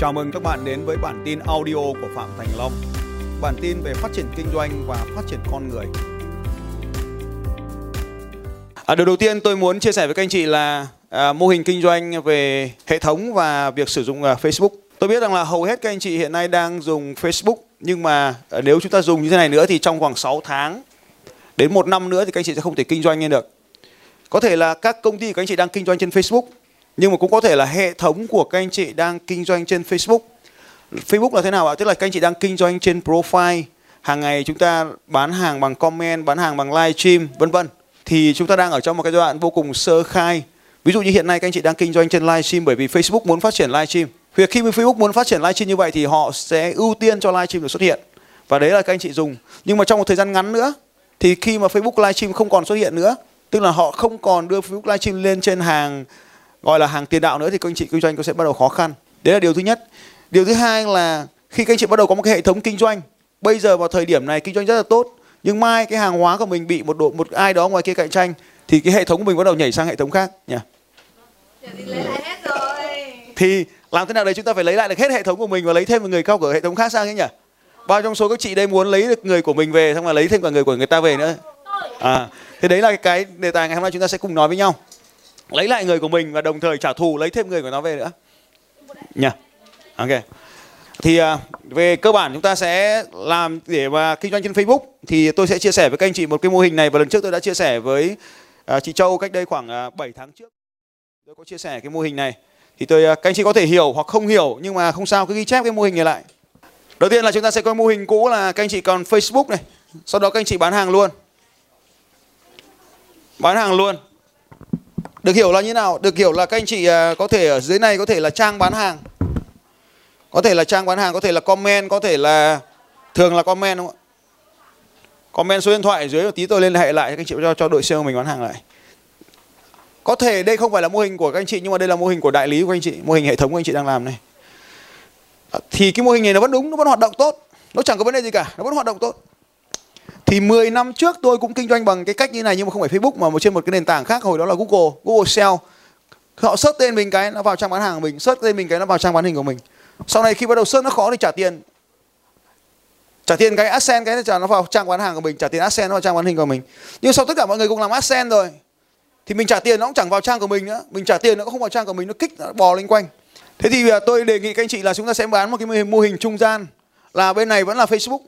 Chào mừng các bạn đến với bản tin audio của Phạm Thành Long. Bản tin về phát triển kinh doanh và phát triển con người. À, điều đầu tiên tôi muốn chia sẻ với các anh chị là à, mô hình kinh doanh về hệ thống và việc sử dụng à, Facebook. Tôi biết rằng là hầu hết các anh chị hiện nay đang dùng Facebook nhưng mà à, nếu chúng ta dùng như thế này nữa thì trong khoảng 6 tháng đến một năm nữa thì các anh chị sẽ không thể kinh doanh lên được. Có thể là các công ty của các anh chị đang kinh doanh trên Facebook nhưng mà cũng có thể là hệ thống của các anh chị đang kinh doanh trên Facebook. Facebook là thế nào ạ? Tức là các anh chị đang kinh doanh trên profile, hàng ngày chúng ta bán hàng bằng comment, bán hàng bằng live stream, vân vân. Thì chúng ta đang ở trong một cái giai đoạn vô cùng sơ khai. Ví dụ như hiện nay các anh chị đang kinh doanh trên live stream bởi vì Facebook muốn phát triển live stream. Việc khi mà Facebook muốn phát triển live stream như vậy thì họ sẽ ưu tiên cho live stream được xuất hiện. Và đấy là các anh chị dùng. Nhưng mà trong một thời gian ngắn nữa thì khi mà Facebook livestream không còn xuất hiện nữa, tức là họ không còn đưa Facebook livestream lên trên hàng gọi là hàng tiền đạo nữa thì các anh chị kinh doanh có sẽ bắt đầu khó khăn. Đấy là điều thứ nhất. Điều thứ hai là khi các anh chị bắt đầu có một cái hệ thống kinh doanh bây giờ vào thời điểm này kinh doanh rất là tốt nhưng mai cái hàng hóa của mình bị một độ một ai đó ngoài kia cạnh tranh thì cái hệ thống của mình bắt đầu nhảy sang hệ thống khác nhỉ? Thì làm thế nào đấy chúng ta phải lấy lại được hết hệ thống của mình và lấy thêm một người cao của hệ thống khác sang ấy nhỉ? Bao trong số các chị đây muốn lấy được người của mình về xong là lấy thêm cả người của người ta về nữa. À thế đấy là cái đề tài ngày hôm nay chúng ta sẽ cùng nói với nhau lấy lại người của mình và đồng thời trả thù, lấy thêm người của nó về nữa. Nha. Ok. Thì à, về cơ bản chúng ta sẽ làm để mà kinh doanh trên Facebook. Thì tôi sẽ chia sẻ với các anh chị một cái mô hình này và lần trước tôi đã chia sẻ với à, chị Châu cách đây khoảng à, 7 tháng trước. Tôi có chia sẻ cái mô hình này. Thì tôi các anh chị có thể hiểu hoặc không hiểu, nhưng mà không sao, cứ ghi chép cái mô hình này lại. Đầu tiên là chúng ta sẽ có mô hình cũ là các anh chị còn Facebook này. Sau đó các anh chị bán hàng luôn. Bán hàng luôn được hiểu là như nào? Được hiểu là các anh chị à, có thể ở dưới này có thể là trang bán hàng. Có thể là trang bán hàng, có thể là comment, có thể là thường là comment đúng không ạ? Comment số điện thoại ở dưới một tí tôi liên hệ lại các anh chị cho cho đội sale mình bán hàng lại. Có thể đây không phải là mô hình của các anh chị nhưng mà đây là mô hình của đại lý của anh chị, mô hình hệ thống của anh chị đang làm này. Thì cái mô hình này nó vẫn đúng, nó vẫn hoạt động tốt. Nó chẳng có vấn đề gì cả, nó vẫn hoạt động tốt. Thì 10 năm trước tôi cũng kinh doanh bằng cái cách như này nhưng mà không phải Facebook mà trên một cái nền tảng khác hồi đó là Google, Google Sell. Họ search tên mình cái nó vào trang bán hàng của mình, search tên mình cái nó vào trang bán hình của mình. Sau này khi bắt đầu search nó khó thì trả tiền. Trả tiền cái AdSense cái trả nó vào trang bán hàng của mình, trả tiền AdSense nó vào trang bán hình của mình. Nhưng sau tất cả mọi người cũng làm AdSense rồi thì mình trả tiền nó cũng chẳng vào trang của mình nữa, mình trả tiền nó cũng không vào trang của mình, nó kích nó bò lên quanh. Thế thì à, tôi đề nghị các anh chị là chúng ta sẽ bán một cái mô hình trung gian là bên này vẫn là Facebook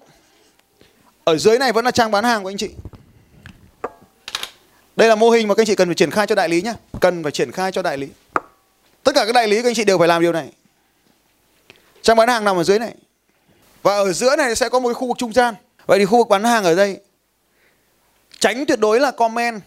ở dưới này vẫn là trang bán hàng của anh chị. Đây là mô hình mà các anh chị cần phải triển khai cho đại lý nhé. Cần phải triển khai cho đại lý. Tất cả các đại lý các anh chị đều phải làm điều này. Trang bán hàng nằm ở dưới này. Và ở giữa này sẽ có một cái khu vực trung gian. Vậy thì khu vực bán hàng ở đây tránh tuyệt đối là comment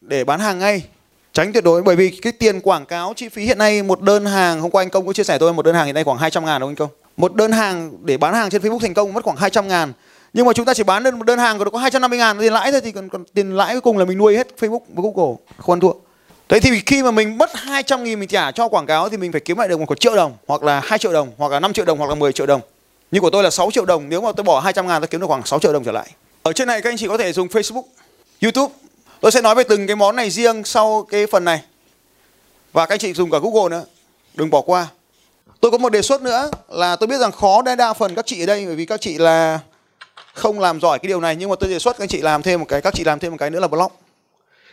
để bán hàng ngay. Tránh tuyệt đối, bởi vì cái tiền quảng cáo chi phí hiện nay một đơn hàng, hôm qua anh Công có chia sẻ tôi, một đơn hàng hiện nay khoảng 200 ngàn, đúng không anh Công? Một đơn hàng để bán hàng trên Facebook thành công mất khoảng 200 ngàn nhưng mà chúng ta chỉ bán đơn một đơn hàng có 250 ngàn tiền lãi thôi thì còn, còn tiền lãi cuối cùng là mình nuôi hết Facebook và Google không ăn thua Thế thì khi mà mình mất 200 nghìn mình trả cho quảng cáo thì mình phải kiếm lại được một triệu đồng hoặc là 2 triệu đồng hoặc là 5 triệu đồng hoặc là 10 triệu đồng. Như của tôi là 6 triệu đồng nếu mà tôi bỏ 200 ngàn tôi kiếm được khoảng 6 triệu đồng trở lại. Ở trên này các anh chị có thể dùng Facebook, YouTube. Tôi sẽ nói về từng cái món này riêng sau cái phần này. Và các anh chị dùng cả Google nữa. Đừng bỏ qua. Tôi có một đề xuất nữa là tôi biết rằng khó đa đa phần các chị ở đây bởi vì các chị là không làm giỏi cái điều này nhưng mà tôi đề xuất các chị làm thêm một cái các chị làm thêm một cái nữa là blog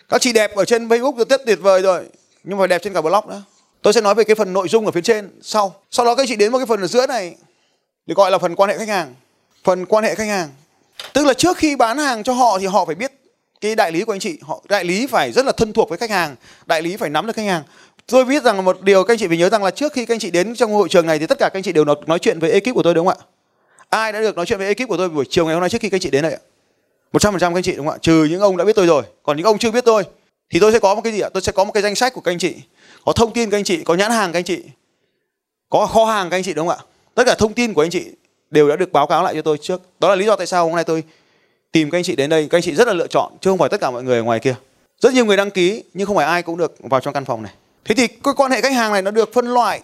các chị đẹp ở trên Facebook thì rất tuyệt vời rồi nhưng mà đẹp trên cả blog nữa. Tôi sẽ nói về cái phần nội dung ở phía trên sau. Sau đó các chị đến một cái phần ở giữa này được gọi là phần quan hệ khách hàng. Phần quan hệ khách hàng. Tức là trước khi bán hàng cho họ thì họ phải biết cái đại lý của anh chị. Họ đại lý phải rất là thân thuộc với khách hàng đại lý phải nắm được khách hàng. Tôi biết rằng một điều các anh chị phải nhớ rằng là trước khi các anh chị đến trong hội trường này thì tất cả các anh chị đều nói, nói chuyện với ekip của tôi đúng không ạ? Ai đã được nói chuyện với ekip của tôi buổi chiều ngày hôm nay trước khi các anh chị đến đây ạ? Một trăm phần trăm các anh chị, đúng không ạ? Trừ những ông đã biết tôi rồi. Còn những ông chưa biết tôi, thì tôi sẽ có một cái gì ạ? Tôi sẽ có một cái danh sách của các anh chị. Có thông tin các anh chị, có nhãn hàng các anh chị, có kho hàng các anh chị, đúng không ạ? Tất cả thông tin của anh chị đều đã được báo cáo lại cho tôi trước. Đó là lý do tại sao hôm nay tôi tìm các anh chị đến đây. Các anh chị rất là lựa chọn, chứ không phải tất cả mọi người ở ngoài kia. Rất nhiều người đăng ký, nhưng không phải ai cũng được vào trong căn phòng này. Thế thì cái quan hệ khách hàng này nó được phân loại.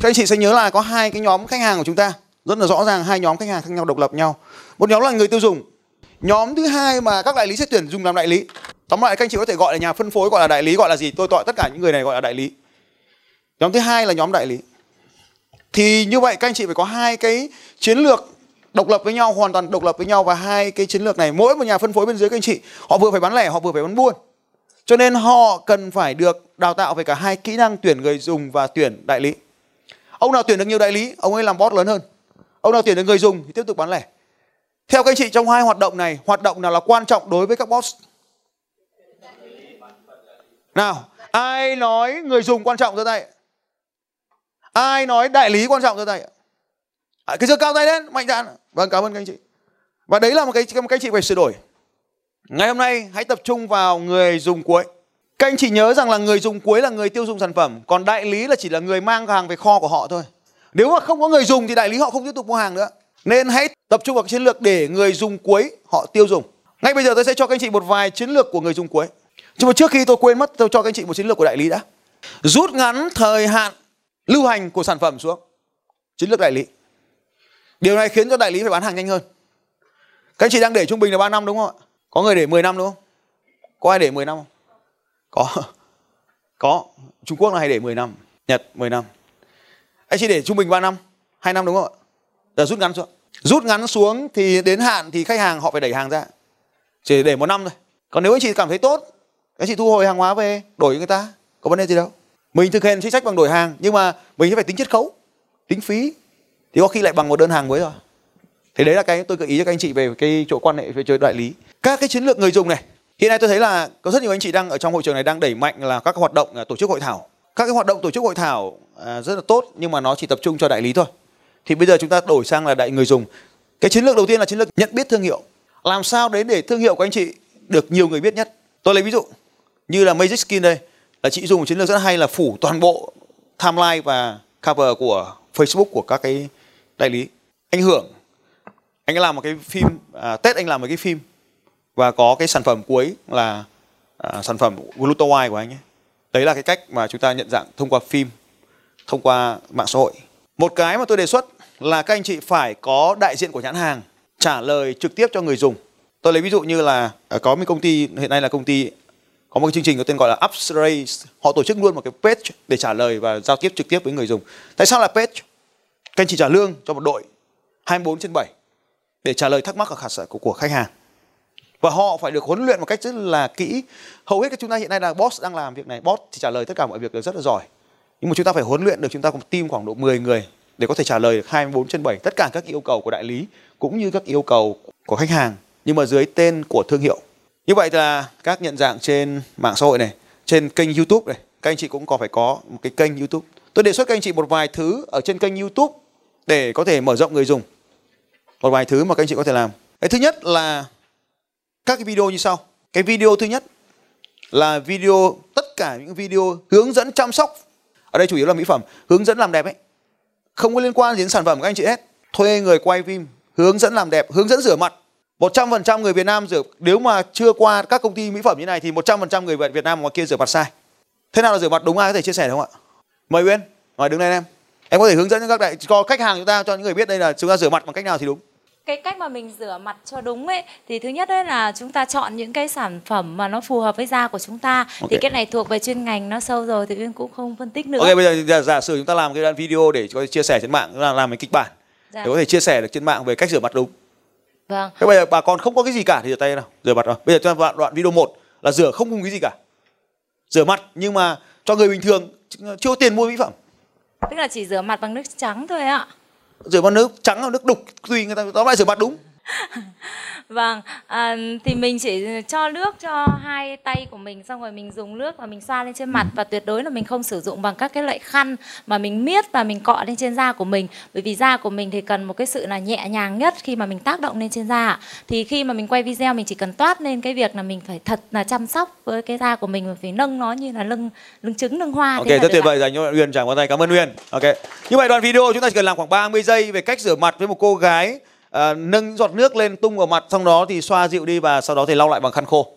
Các anh chị sẽ nhớ là có hai cái nhóm khách hàng của chúng ta rất là rõ ràng hai nhóm khách hàng khác nhau, độc lập nhau. Một nhóm là người tiêu dùng. Nhóm thứ hai mà các đại lý sẽ tuyển dùng làm đại lý. Tóm lại, các anh chị có thể gọi là nhà phân phối, gọi là đại lý, gọi là gì? Tôi gọi tất cả những người này gọi là đại lý. Nhóm thứ hai là nhóm đại lý. Thì như vậy, các anh chị phải có hai cái chiến lược độc lập với nhau, hoàn toàn độc lập với nhau và hai cái chiến lược này. Mỗi một nhà phân phối bên dưới, các anh chị, họ vừa phải bán lẻ, họ vừa phải bán buôn. Cho nên họ cần phải được đào tạo về cả hai kỹ năng tuyển người dùng và tuyển đại lý. Ông nào tuyển được nhiều đại lý, ông ấy làm boss lớn hơn ông nào tuyển được người dùng thì tiếp tục bán lẻ. Theo các anh chị trong hai hoạt động này hoạt động nào là quan trọng đối với các boss? Nào ai nói người dùng quan trọng giơ tay? Ai nói đại lý quan trọng giơ tay? À, cái giơ cao tay lên mạnh dạn. Vâng cảm ơn các anh chị. Và đấy là một cái các anh chị phải sửa đổi. Ngày hôm nay hãy tập trung vào người dùng cuối. Các anh chị nhớ rằng là người dùng cuối là người tiêu dùng sản phẩm còn đại lý là chỉ là người mang hàng về kho của họ thôi nếu mà không có người dùng thì đại lý họ không tiếp tục mua hàng nữa. Nên hãy tập trung vào chiến lược để người dùng cuối họ tiêu dùng. Ngay bây giờ tôi sẽ cho các anh chị một vài chiến lược của người dùng cuối. Nhưng mà trước khi tôi quên mất, tôi cho các anh chị một chiến lược của đại lý đã. Rút ngắn thời hạn lưu hành của sản phẩm xuống. Chiến lược đại lý. Điều này khiến cho đại lý phải bán hàng nhanh hơn. Các anh chị đang để trung bình là 3 năm đúng không ạ? Có người để 10 năm đúng không? Có ai để 10 năm không? Có. Có. Trung Quốc là hay để 10 năm, Nhật 10 năm anh chị để trung bình 3 năm 2 năm đúng không ạ? Giờ rút ngắn xuống. Rút ngắn xuống thì đến hạn thì khách hàng họ phải đẩy hàng ra. Chỉ để một năm thôi. Còn nếu anh chị cảm thấy tốt anh chị thu hồi hàng hóa về, đổi người ta, có vấn đề gì đâu. Mình thực hiện chính sách bằng đổi hàng, nhưng mà mình sẽ phải tính chiết khấu, tính phí. Thì có khi lại bằng một đơn hàng mới rồi thì đấy là cái tôi gợi ý cho các anh chị về cái chỗ quan hệ với chơi đại lý. Các cái chiến lược người dùng này, hiện nay tôi thấy là có rất nhiều anh chị đang ở trong hội trường này đang đẩy mạnh là các hoạt động à, tổ chức hội thảo. Các cái hoạt động tổ chức hội thảo à, rất là tốt nhưng mà nó chỉ tập trung cho đại lý thôi. Thì bây giờ chúng ta đổi sang là đại người dùng. Cái chiến lược đầu tiên là chiến lược nhận biết thương hiệu. Làm sao đến để thương hiệu của anh chị được nhiều người biết nhất? Tôi lấy ví dụ như là Magic Skin đây là chị dùng một chiến lược rất hay là phủ toàn bộ timeline và cover của Facebook của các cái đại lý. Anh hưởng anh làm một cái phim à, tết anh làm một cái phim và có cái sản phẩm cuối là à, sản phẩm Glutawine của anh ấy. Đấy là cái cách mà chúng ta nhận dạng thông qua phim thông qua mạng xã hội. Một cái mà tôi đề xuất là các anh chị phải có đại diện của nhãn hàng trả lời trực tiếp cho người dùng. Tôi lấy ví dụ như là à, có một công ty hiện nay là công ty có một cái chương trình có tên gọi là Upstrace, họ tổ chức luôn một cái page để trả lời và giao tiếp trực tiếp với người dùng. Tại sao là page? Các anh chị trả lương cho một đội 24 trên 7 để trả lời thắc mắc của, của, của khách hàng. Và họ phải được huấn luyện một cách rất là kỹ. Hầu hết các chúng ta hiện nay là boss đang làm việc này. Boss thì trả lời tất cả mọi việc đều rất là giỏi nhưng mà chúng ta phải huấn luyện được, chúng ta có một team khoảng độ 10 người để có thể trả lời được 24 trên 7 tất cả các yêu cầu của đại lý cũng như các yêu cầu của khách hàng, nhưng mà dưới tên của thương hiệu. Như vậy là các nhận dạng trên mạng xã hội này, trên kênh youtube này, các anh chị cũng có phải có một cái kênh youtube. Tôi đề xuất các anh chị một vài thứ ở trên kênh youtube để có thể mở rộng người dùng. Một vài thứ mà các anh chị có thể làm. Cái thứ nhất là các cái video như sau. Cái video thứ nhất là video, tất cả những video hướng dẫn chăm sóc ở đây chủ yếu là mỹ phẩm hướng dẫn làm đẹp ấy không có liên quan đến sản phẩm của anh chị hết thuê người quay phim hướng dẫn làm đẹp hướng dẫn rửa mặt 100% người Việt Nam rửa nếu mà chưa qua các công ty mỹ phẩm như này thì 100% người Việt Nam ngoài kia rửa mặt sai. Thế nào là rửa mặt đúng ai có thể chia sẻ được không ạ? Mời Uyên, mời đứng lên em. Em có thể hướng dẫn cho các đại cho khách hàng chúng ta cho những người biết đây là chúng ta rửa mặt bằng cách nào thì đúng cái cách mà mình rửa mặt cho đúng ấy thì thứ nhất ấy là chúng ta chọn những cái sản phẩm mà nó phù hợp với da của chúng ta. Okay. thì cái này thuộc về chuyên ngành nó sâu rồi thì uyên cũng không phân tích nữa. Ok bây giờ giả, giả sử chúng ta làm cái đoạn video để có chia sẻ trên mạng là làm một kịch bản dạ. để có thể chia sẻ được trên mạng về cách rửa mặt đúng. Vâng. Thế bây giờ bà con không có cái gì cả thì rửa tay nào rửa mặt rồi bây giờ ta đoạn, đoạn video 1 là rửa không cùng cái gì cả. Rửa mặt nhưng mà cho người bình thường chưa có tiền mua mỹ phẩm. Tức là chỉ rửa mặt bằng nước trắng thôi ạ rửa bằng nước, trắng hoặc nước, đục, tùy người ta, tóm lại rửa mặt đúng. vâng à, thì mình chỉ cho nước cho hai tay của mình xong rồi mình dùng nước và mình xoa lên trên mặt. Và tuyệt đối là mình không sử dụng bằng các cái loại khăn mà mình miết và mình cọ lên trên da của mình. Bởi vì da của mình thì cần một cái sự là nhẹ nhàng nhất khi mà mình tác động lên trên da thì khi mà mình quay video mình chỉ cần toát lên cái việc là mình phải thật là chăm sóc với cái da của mình và phải nâng nó như là lưng lưng trứng lưng hoa. Ok rất tuyệt vời dành cho Uyên chào ngón tay. Cảm ơn Uyên. Ok. Như vậy đoạn video chúng ta chỉ cần làm khoảng 30 giây về cách rửa mặt với một cô gái à, nâng giọt nước lên tung vào mặt xong đó thì xoa dịu đi và sau đó thì lau lại bằng khăn khô.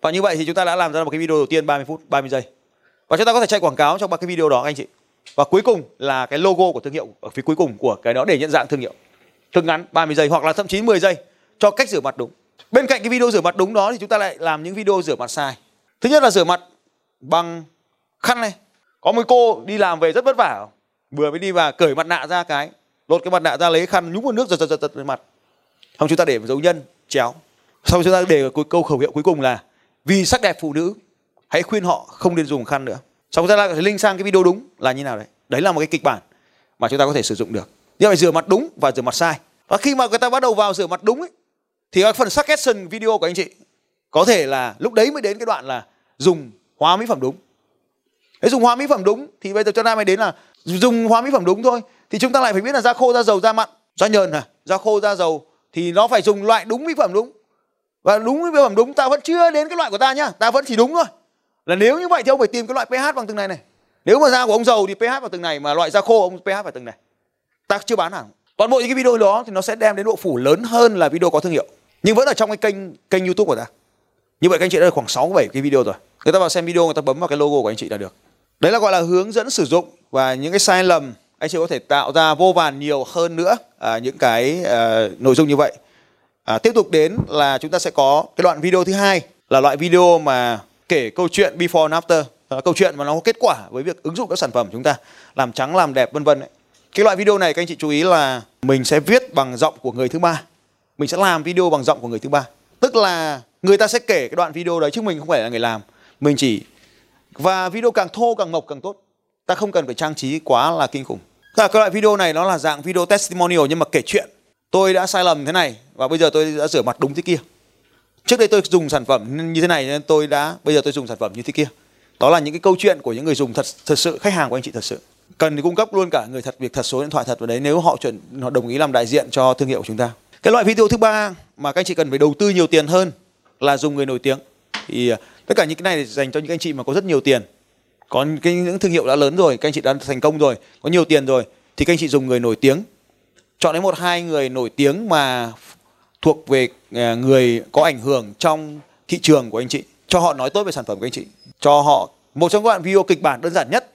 Và như vậy thì chúng ta đã làm ra một cái video đầu tiên 30 phút 30 giây. Và chúng ta có thể chạy quảng cáo trong ba cái video đó anh chị. Và cuối cùng là cái logo của thương hiệu ở phía cuối cùng của cái đó để nhận dạng thương hiệu. Thương ngắn 30 giây hoặc là thậm chí 10 giây cho cách rửa mặt đúng. Bên cạnh cái video rửa mặt đúng đó thì chúng ta lại làm những video rửa mặt sai. Thứ nhất là rửa mặt bằng khăn này. Có một cô đi làm về rất vất vả. Vừa mới đi và cởi mặt nạ ra cái lột cái mặt nạ ra lấy khăn nhúng vào nước giật giật giật giật lên mặt. Xong chúng ta để dấu nhân chéo. Sau chúng ta để câu khẩu hiệu cuối cùng là vì sắc đẹp phụ nữ hãy khuyên họ không nên dùng khăn nữa. Sau chúng ta lại link sang cái video đúng là như nào đấy. Đấy là một cái kịch bản mà chúng ta có thể sử dụng được. Như vậy rửa mặt đúng và rửa mặt sai. Và khi mà người ta bắt đầu vào rửa mặt đúng ấy, thì các phần suggestion video của anh chị có thể là lúc đấy mới đến cái đoạn là dùng hóa mỹ phẩm đúng. Thế dùng hóa mỹ phẩm đúng thì bây giờ cho nam mày đến là dùng hóa mỹ phẩm đúng thôi thì chúng ta lại phải biết là da khô, da dầu, da mặn, da nhờn à da khô, da dầu thì nó phải dùng loại đúng mỹ phẩm đúng. Và đúng mỹ phẩm đúng, ta vẫn chưa đến cái loại của ta nhá. Ta vẫn chỉ đúng thôi. Là nếu như vậy thì ông phải tìm cái loại pH bằng từng này này. Nếu mà da của ông dầu thì pH vào từng này, mà loại da khô ông pH vào từng này. Ta chưa bán hàng. Toàn bộ những cái video đó thì nó sẽ đem đến độ phủ lớn hơn là video có thương hiệu. Nhưng vẫn ở trong cái kênh kênh youtube của ta. Như vậy các anh chị đã được khoảng 6 7 cái video rồi. Người ta vào xem video, người ta bấm vào cái logo của anh chị là được. Đấy là gọi là hướng dẫn sử dụng và những cái sai lầm anh chị có thể tạo ra vô vàn nhiều hơn nữa à, những cái à, nội dung như vậy. À, tiếp tục đến là chúng ta sẽ có cái đoạn video thứ hai là loại video mà kể câu chuyện before and after. Là câu chuyện mà nó có kết quả với việc ứng dụng các sản phẩm chúng ta làm trắng làm đẹp vân vân cái loại video này các anh chị chú ý là mình sẽ viết bằng giọng của người thứ ba. Mình sẽ làm video bằng giọng của người thứ ba. Tức là người ta sẽ kể cái đoạn video đấy chứ mình không phải là người làm. Mình chỉ và video càng thô càng mộc càng tốt. Ta không cần phải trang trí quá là kinh khủng là cái loại video này nó là dạng video testimonial nhưng mà kể chuyện. Tôi đã sai lầm thế này và bây giờ tôi đã rửa mặt đúng thế kia. Trước đây tôi dùng sản phẩm như thế này nên tôi đã, bây giờ tôi dùng sản phẩm như thế kia. Đó là những cái câu chuyện của những người dùng thật thật sự, khách hàng của anh chị thật sự. Cần thì cung cấp luôn cả người thật, việc thật, số điện thoại thật vào đấy nếu họ chuẩn, họ đồng ý làm đại diện cho thương hiệu của chúng ta. Cái loại video thứ ba mà các anh chị cần phải đầu tư nhiều tiền hơn là dùng người nổi tiếng. Thì ờ, tất cả những cái này dành cho những anh chị mà có rất nhiều tiền có cái những thương hiệu đã lớn rồi, các anh chị đã thành công rồi, có nhiều tiền rồi, thì các anh chị dùng người nổi tiếng. Chọn đến một, hai người nổi tiếng mà thuộc về à, người có ảnh hưởng trong thị trường của anh chị, cho họ nói tốt về sản phẩm của anh chị. Cho họ, một trong các đoạn video kịch bản đơn giản nhất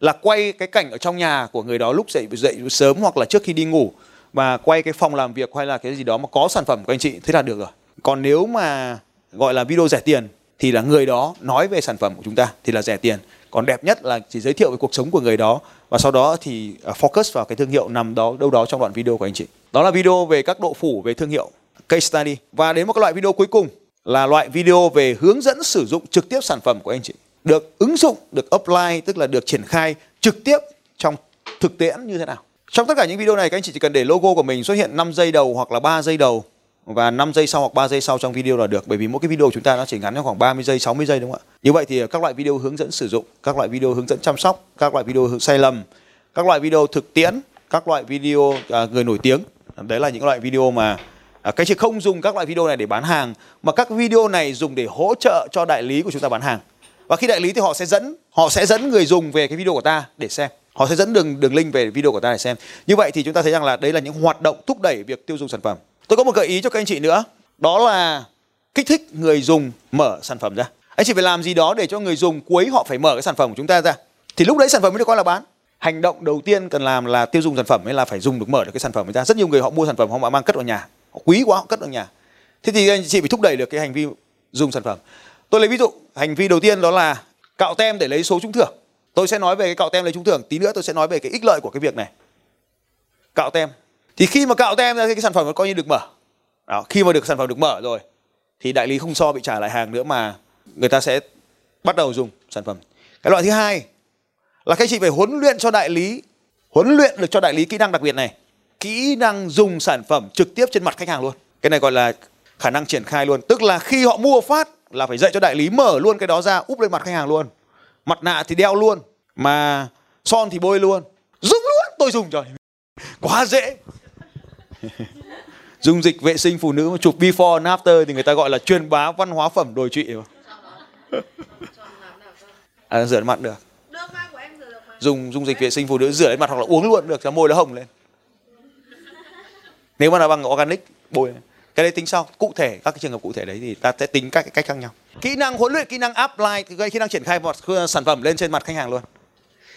là quay cái cảnh ở trong nhà của người đó lúc dậy dậy sớm hoặc là trước khi đi ngủ và quay cái phòng làm việc hay là cái gì đó mà có sản phẩm của anh chị, thế là được rồi. Còn nếu mà gọi là video rẻ tiền thì là người đó nói về sản phẩm của chúng ta thì là rẻ tiền còn đẹp nhất là chỉ giới thiệu về cuộc sống của người đó và sau đó thì à, focus vào cái thương hiệu nằm đó, đâu đó trong đoạn video của anh chị. Đó là video về các độ phủ về thương hiệu. Case study. Và đến một cái loại video cuối cùng là loại video về hướng dẫn sử dụng trực tiếp sản phẩm của anh chị. Được ứng dụng, được apply, tức là được triển khai trực tiếp trong thực tiễn như thế nào. Trong tất cả những video này, các anh chị chỉ cần để logo của mình xuất hiện 5 giây đầu hoặc là 3 giây đầu và 5 giây sau hoặc 3 giây sau trong video là được bởi vì mỗi cái video của chúng ta nó chỉ ngắn khoảng 30 giây 60 giây đúng không ạ? Như vậy thì các loại video hướng dẫn sử dụng các loại video hướng dẫn chăm sóc các loại video hướng sai lầm các loại video thực tiễn các loại video à, người nổi tiếng. Đấy là những loại video mà à, cái chị không dùng các loại video này để bán hàng mà các video này dùng để hỗ trợ cho đại lý của chúng ta bán hàng. Và khi đại lý thì họ sẽ dẫn họ sẽ dẫn người dùng về cái video của ta để xem. Họ sẽ dẫn đường đường link về video của ta để xem. Như vậy thì chúng ta thấy rằng là đấy là những hoạt động thúc đẩy việc tiêu dùng sản phẩm tôi có một gợi ý cho các anh chị nữa. Đó là kích thích người dùng mở sản phẩm ra. Anh chị phải làm gì đó để cho người dùng cuối họ phải mở cái sản phẩm của chúng ta ra. Thì lúc đấy sản phẩm mới được coi là bán. Hành động đầu tiên cần làm là tiêu dùng sản phẩm hay là phải dùng được mở được cái sản phẩm ra. Rất nhiều người họ mua sản phẩm, họ mang cất vào nhà. Họ quý quá, họ cất vào nhà. Thế thì anh chị phải thúc đẩy được cái hành vi dùng sản phẩm. Tôi lấy ví dụ, hành vi đầu tiên đó là cạo tem để lấy số trúng thưởng. Tôi sẽ nói về cái cạo tem lấy trúng thưởng. Tí nữa tôi sẽ nói về cái ích lợi của cái việc này. Cạo tem thì khi mà cạo tem ra thì cái sản phẩm nó coi như được mở. Đó, khi mà được sản phẩm được mở rồi thì đại lý không so bị trả lại hàng nữa mà người ta sẽ bắt đầu dùng sản phẩm. Cái loại thứ hai là các chị phải huấn luyện cho đại lý huấn luyện được cho đại lý kỹ năng đặc biệt này. Kỹ năng dùng sản phẩm trực tiếp trên mặt khách hàng luôn. Cái này gọi là khả năng triển khai luôn. Tức là khi họ mua phát là phải dạy cho đại lý mở luôn cái đó ra úp lên mặt khách hàng luôn. Mặt nạ thì đeo luôn mà son thì bôi luôn. Dùng luôn tôi dùng rồi. Quá dễ. dung dịch vệ sinh phụ nữ mà chụp before and after thì người ta gọi là truyền bá văn hóa phẩm đồi trụy à, rửa mặt được. Dùng dung dịch vệ sinh phụ nữ rửa lên mặt hoặc là uống luôn được cho môi nó hồng lên. Nếu mà là bằng organic bôi. Cái đấy tính sau. Cụ thể các cái trường hợp cụ thể đấy thì ta sẽ tính các cái cách khác nhau. Kỹ năng huấn luyện kỹ năng apply kỹ năng triển khai một sản phẩm lên trên mặt khách hàng luôn.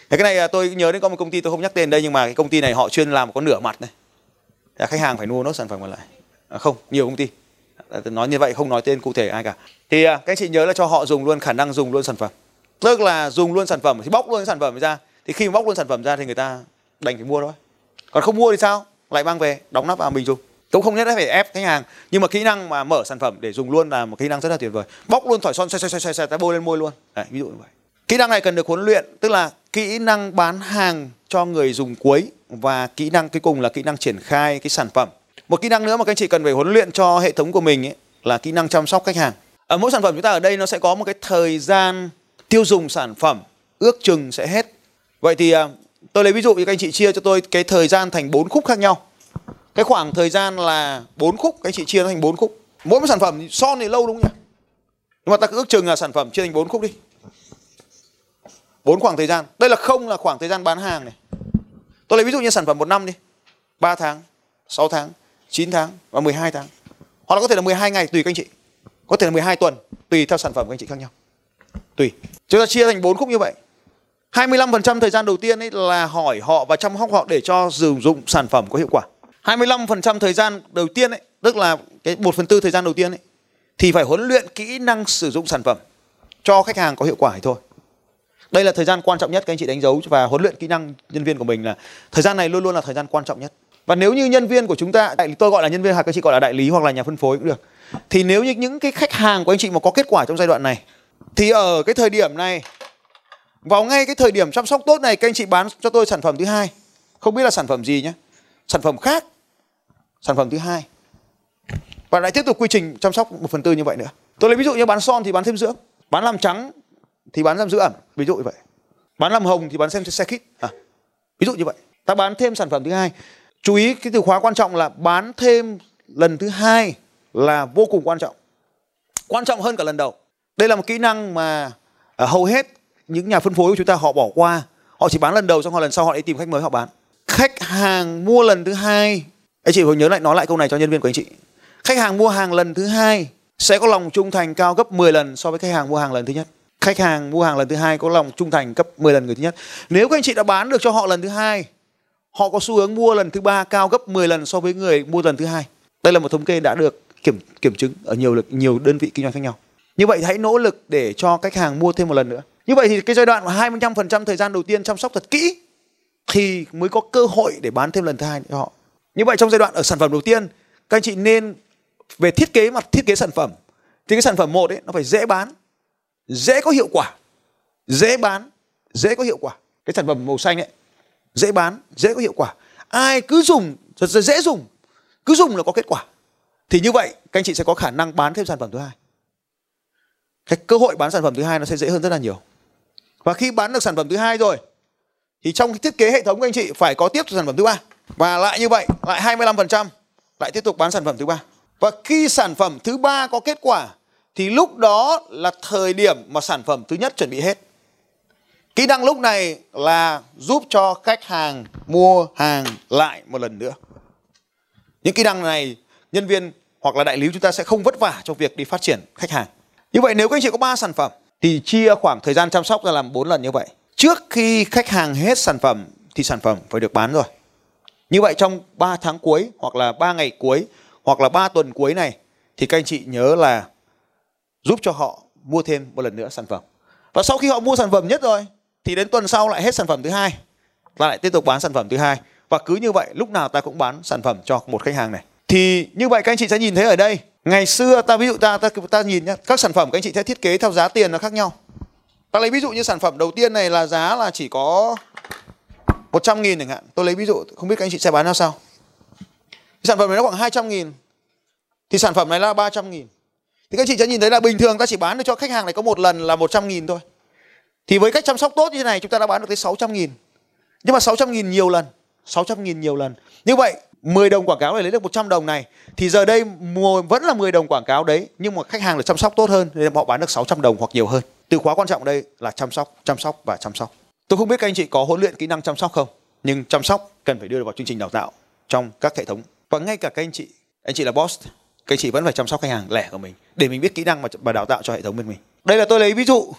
Cái này tôi nhớ đến có một công ty tôi không nhắc tên đây nhưng mà cái công ty này họ chuyên làm có nửa mặt này là khách hàng phải mua nốt sản phẩm còn lại. À, không nhiều công ty. À, nói như vậy không nói tên cụ thể ai cả. Thì à, các anh chị nhớ là cho họ dùng luôn khả năng dùng luôn sản phẩm. Tức là dùng luôn sản phẩm thì bóc luôn sản phẩm ra. Thì khi bóc luôn sản phẩm ra thì người ta đành phải mua thôi. Còn không mua thì sao? Lại mang về đóng nắp vào mình dùng. Cũng không nhất thiết phải ép khách hàng nhưng mà kỹ năng mà mở sản phẩm để dùng luôn là một kỹ năng rất là tuyệt vời. Bóc luôn thỏi son xoay xoay xoay xoay ta bôi lên môi luôn. Đấy, ví dụ như vậy. Kỹ năng này cần được huấn luyện tức là kỹ năng bán hàng cho người dùng cuối và kỹ năng cuối cùng là kỹ năng triển khai cái sản phẩm. Một kỹ năng nữa mà các anh chị cần phải huấn luyện cho hệ thống của mình ấy, là kỹ năng chăm sóc khách hàng. Ở mỗi sản phẩm chúng ta ở đây nó sẽ có một cái thời gian tiêu dùng sản phẩm ước chừng sẽ hết. Vậy thì à, tôi lấy ví dụ như các anh chị chia cho tôi cái thời gian thành bốn khúc khác nhau. Cái khoảng thời gian là bốn khúc các anh chị chia nó thành bốn khúc. Mỗi một sản phẩm son thì lâu đúng không nhỉ? Nhưng mà ta cứ ước chừng là sản phẩm chia thành bốn khúc đi bốn khoảng thời gian. Đây là không là khoảng thời gian bán hàng này. Tôi lấy ví dụ như sản phẩm một năm đi. 3 tháng 6 tháng 9 tháng và 12 tháng. Hoặc là có thể là 12 ngày, tùy các anh chị. Có thể là 12 tuần, tùy theo sản phẩm các anh chị khác nhau. Tùy. Chúng ta chia thành bốn khúc như vậy. 25% thời gian đầu tiên ấy là hỏi họ và chăm sóc họ để cho sử dụng sản phẩm có hiệu quả. 25% thời gian đầu tiên ấy, tức là cái 1 phần tư thời gian đầu tiên ấy, thì phải huấn luyện kỹ năng sử dụng sản phẩm cho khách hàng có hiệu quả thì thôi đây là thời gian quan trọng nhất các anh chị đánh dấu và huấn luyện kỹ năng nhân viên của mình là thời gian này luôn luôn là thời gian quan trọng nhất. Và nếu như nhân viên của chúng ta, đại lý, tôi gọi là nhân viên hoặc các chị gọi là đại lý hoặc là nhà phân phối cũng được. Thì nếu như những cái khách hàng của anh chị mà có kết quả trong giai đoạn này, thì ở cái thời điểm này, vào ngay cái thời điểm chăm sóc tốt này, các anh chị bán cho tôi sản phẩm thứ hai. Không biết là sản phẩm gì nhé sản phẩm khác. Sản phẩm thứ hai. Và lại tiếp tục quy trình chăm sóc một phần tư như vậy nữa. Tôi lấy ví dụ như bán son thì bán thêm dưỡng, bán làm trắng thì bán giam giữ ẩm. Ví dụ như vậy. Bán làm hồng thì bán xem xe kit à, ví dụ như vậy. Ta bán thêm sản phẩm thứ hai. Chú ý cái từ khóa quan trọng là bán thêm lần thứ hai là vô cùng quan trọng. Quan trọng hơn cả lần đầu. Đây là một kỹ năng mà ở hầu hết những nhà phân phối của chúng ta họ bỏ qua. Họ chỉ bán lần đầu xong họ lần sau họ đi tìm khách mới họ bán. Khách hàng mua lần thứ hai. Anh chị phải nhớ lại nói lại câu này cho nhân viên của anh chị. Khách hàng mua hàng lần thứ hai sẽ có lòng trung thành cao gấp 10 lần so với khách hàng mua hàng lần thứ nhất khách hàng mua hàng lần thứ hai có lòng trung thành gấp 10 lần người thứ nhất. Nếu các anh chị đã bán được cho họ lần thứ hai, họ có xu hướng mua lần thứ ba cao gấp 10 lần so với người mua lần thứ hai. Đây là một thống kê đã được kiểm kiểm chứng ở nhiều lực, nhiều đơn vị kinh doanh khác nhau. Như vậy hãy nỗ lực để cho khách hàng mua thêm một lần nữa. Như vậy thì cái giai đoạn mà 25% thời gian đầu tiên chăm sóc thật kỹ thì mới có cơ hội để bán thêm lần thứ hai cho họ. Như vậy trong giai đoạn ở sản phẩm đầu tiên, các anh chị nên về thiết kế mặt thiết kế sản phẩm. Thì cái sản phẩm một ấy, nó phải dễ bán dễ có hiệu quả dễ bán dễ có hiệu quả. Cái sản phẩm màu xanh ấy dễ bán dễ có hiệu quả. Ai cứ dùng rất, dễ dùng cứ dùng là có kết quả. Thì như vậy các anh chị sẽ có khả năng bán thêm sản phẩm thứ hai. Cái cơ hội bán sản phẩm thứ hai nó sẽ dễ hơn rất là nhiều. Và khi bán được sản phẩm thứ hai rồi thì trong thiết kế hệ thống của anh chị phải có tiếp sản phẩm thứ ba. Và lại như vậy lại 25% lại tiếp tục bán sản phẩm thứ ba. Và khi sản phẩm thứ ba có kết quả thì lúc đó là thời điểm mà sản phẩm thứ nhất chuẩn bị hết. Kỹ năng lúc này là giúp cho khách hàng mua hàng lại một lần nữa. Những kỹ năng này, nhân viên hoặc là đại lý chúng ta sẽ không vất vả trong việc đi phát triển khách hàng. Như vậy nếu các anh chị có 3 sản phẩm, thì chia khoảng thời gian chăm sóc ra làm 4 lần như vậy. Trước khi khách hàng hết sản phẩm, thì sản phẩm phải được bán rồi. Như vậy trong 3 tháng cuối hoặc là 3 ngày cuối hoặc là 3 tuần cuối này, thì các anh chị nhớ là giúp cho họ mua thêm một lần nữa sản phẩm. Và sau khi họ mua sản phẩm nhất rồi, thì đến tuần sau lại hết sản phẩm thứ hai. Ta lại tiếp tục bán sản phẩm thứ hai. Và cứ như vậy, lúc nào ta cũng bán sản phẩm cho một khách hàng này. Thì như vậy các anh chị sẽ nhìn thấy ở đây, ngày xưa ta, ví dụ ta ta ta nhìn nhá, các sản phẩm các anh chị sẽ thiết kế theo giá tiền nó khác nhau. Ta lấy ví dụ như sản phẩm đầu tiên này là giá là chỉ có 100 nghìn chẳng hạn. Tôi lấy ví dụ, không biết các anh chị sẽ bán ra sao. Sản phẩm này nó khoảng 200 nghìn, thì sản phẩm này là 300 nghìn thì các chị sẽ nhìn thấy là bình thường ta chỉ bán được cho khách hàng này có một lần là 100 nghìn thôi. Thì với cách chăm sóc tốt như thế này chúng ta đã bán được tới 600 nghìn. Nhưng mà 600 nghìn nhiều lần 600 nghìn nhiều lần. Như vậy 10 đồng quảng cáo để lấy được 100 đồng này, thì giờ đây mùa vẫn là 10 đồng quảng cáo đấy, nhưng mà khách hàng được chăm sóc tốt hơn, nên họ bán được 600 đồng hoặc nhiều hơn. Từ khóa quan trọng đây là chăm sóc chăm sóc và chăm sóc. Tôi không biết các anh chị có huấn luyện kỹ năng chăm sóc không, nhưng chăm sóc cần phải đưa vào chương trình đào tạo trong các hệ thống. Và ngay cả các anh chị anh chị là boss các anh chị vẫn phải chăm sóc khách hàng lẻ của mình để mình biết kỹ năng mà và đào tạo cho hệ thống bên mình đây là tôi lấy ví dụ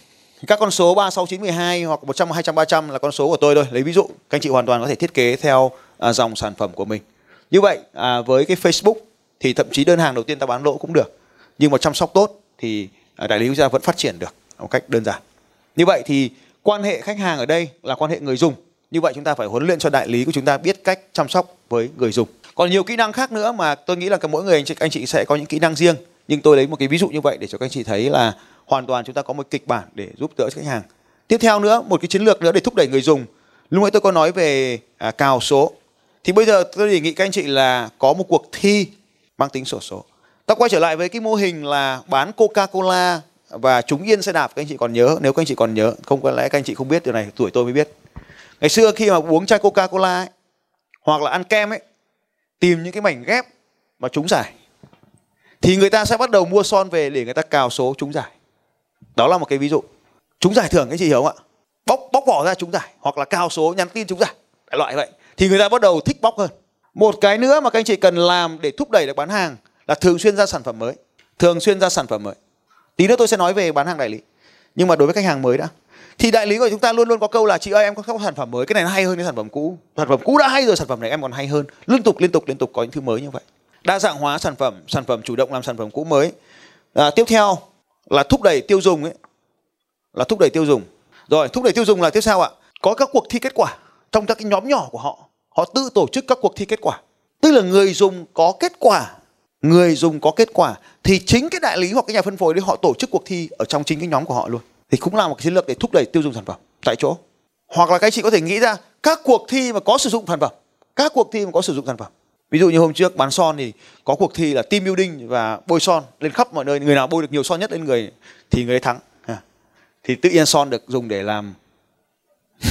các con số 3, 6, 9, 12 hoặc 100, 200, 300 là con số của tôi thôi. Lấy ví dụ, các anh chị hoàn toàn có thể thiết kế theo à, dòng sản phẩm của mình. Như vậy, à, với cái Facebook thì thậm chí đơn hàng đầu tiên ta bán lỗ cũng được. Nhưng mà chăm sóc tốt thì à, đại lý quốc gia vẫn phát triển được một cách đơn giản. Như vậy thì quan hệ khách hàng ở đây là quan hệ người dùng như vậy chúng ta phải huấn luyện cho đại lý của chúng ta biết cách chăm sóc với người dùng còn nhiều kỹ năng khác nữa mà tôi nghĩ là cả mỗi người anh chị anh chị sẽ có những kỹ năng riêng. Nhưng tôi lấy một cái ví dụ như vậy để cho các anh chị thấy là hoàn toàn chúng ta có một kịch bản để giúp đỡ khách hàng. Tiếp theo nữa một cái chiến lược nữa để thúc đẩy người dùng. Lúc nãy tôi có nói về à, cào số. Thì bây giờ tôi đề nghị các anh chị là có một cuộc thi mang tính sổ số. Ta quay trở lại với cái mô hình là bán coca cola và chúng yên xe đạp các anh chị còn nhớ. Nếu các anh chị còn nhớ không có lẽ các anh chị không biết điều này tuổi tôi mới biết. Ngày xưa khi mà uống chai coca cola ấy, hoặc là ăn kem ấy tìm những cái mảnh ghép mà trúng giải, thì người ta sẽ bắt đầu mua son về để người ta cào số trúng giải. Đó là một cái ví dụ. Trúng giải thưởng, cái chị hiểu không ạ? Bóc bóc vỏ ra trúng giải, hoặc là cào số nhắn tin trúng giải. Đại loại vậy. Thì người ta bắt đầu thích bóc hơn. Một cái nữa mà các anh chị cần làm để thúc đẩy được bán hàng là thường xuyên ra sản phẩm mới. Thường xuyên ra sản phẩm mới. Tí nữa tôi sẽ nói về bán hàng đại lý. Nhưng mà đối với khách hàng mới đã thì đại lý của chúng ta luôn luôn có câu là chị ơi em có các sản phẩm mới cái này nó hay hơn cái sản phẩm cũ. Sản phẩm cũ đã hay rồi sản phẩm này em còn hay hơn. Liên tục liên tục liên tục có những thứ mới như vậy. Đa dạng hóa sản phẩm sản phẩm chủ động làm sản phẩm cũ mới. À, tiếp theo là thúc đẩy tiêu dùng ấy. Là thúc đẩy tiêu dùng. Rồi thúc đẩy tiêu dùng là tiếp sau ạ. Có các cuộc thi kết quả trong các cái nhóm nhỏ của họ. Họ tự tổ chức các cuộc thi kết quả. Tức là người dùng có kết quả. Người dùng có kết quả. Thì chính cái đại lý hoặc cái nhà phân phối đấy họ tổ chức cuộc thi ở trong chính cái nhóm của họ luôn thì cũng là một cái chiến lược để thúc đẩy tiêu dùng sản phẩm tại chỗ. Hoặc là các chị có thể nghĩ ra các cuộc thi mà có sử dụng sản phẩm các cuộc thi mà có sử dụng sản phẩm. Ví dụ như hôm trước bán son thì có cuộc thi là team building và bôi son lên khắp mọi nơi người nào bôi được nhiều son nhất lên người thì người ấy thắng. À, thì tự nhiên son được dùng để làm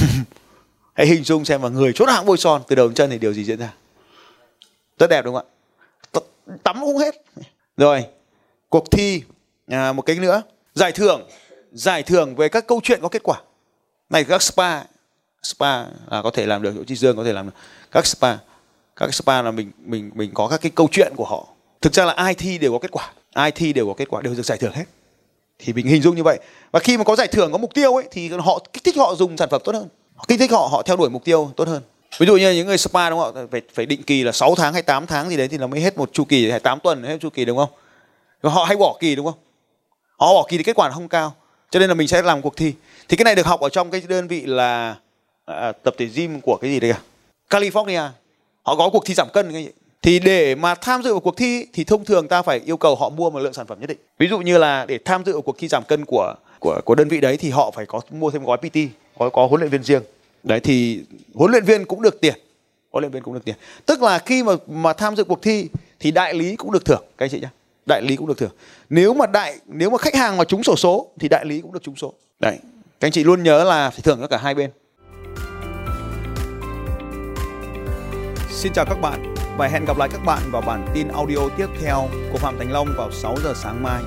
hãy hình dung xem mà người chốt hãng bôi son từ đầu đến chân thì điều gì diễn ra. Rất đẹp đúng không ạ? Tắm cũng hết. Rồi cuộc thi à, một cái nữa giải thưởng giải thưởng về các câu chuyện có kết quả. Này, các spa spa là có thể làm được chỗ chi dương có thể làm được. Các spa các spa là mình mình mình có các cái câu chuyện của họ. Thực ra là ai thi đều có kết quả, ai thi đều có kết quả, đều được giải thưởng hết. Thì mình hình dung như vậy. Và khi mà có giải thưởng, có mục tiêu ấy, thì họ kích thích họ dùng sản phẩm tốt hơn. Kích thích họ họ theo đuổi mục tiêu tốt hơn. Ví dụ như những người spa đúng không phải phải định kỳ là 6 tháng hay 8 tháng gì đấy thì nó mới hết một chu kỳ, hay 8 tuần hết chu kỳ đúng không? Họ hay bỏ kỳ đúng không? Họ bỏ kỳ thì kết quả không cao cho nên là mình sẽ làm cuộc thi. Thì cái này được học ở trong cái đơn vị là à, tập thể gym của cái gì đây à California. Họ có cuộc thi giảm cân cái gì? Thì để mà tham dự vào cuộc thi thì thông thường ta phải yêu cầu họ mua một lượng sản phẩm nhất định. Ví dụ như là để tham dự vào cuộc thi giảm cân của của của đơn vị đấy thì họ phải có mua thêm gói PT có có huấn luyện viên riêng. Đấy thì huấn luyện viên cũng được tiền. Huấn luyện viên cũng được tiền. Tức là khi mà mà tham dự cuộc thi thì đại lý cũng được thưởng các anh chị nhé đại lý cũng được thưởng. Nếu mà đại nếu mà khách hàng mà trúng sổ số thì đại lý cũng được trúng số. Đấy. Các anh chị luôn nhớ là phải thưởng cho cả hai bên. Xin chào các bạn và hẹn gặp lại các bạn vào bản tin audio tiếp theo của Phạm Thành Long vào 6 giờ sáng mai.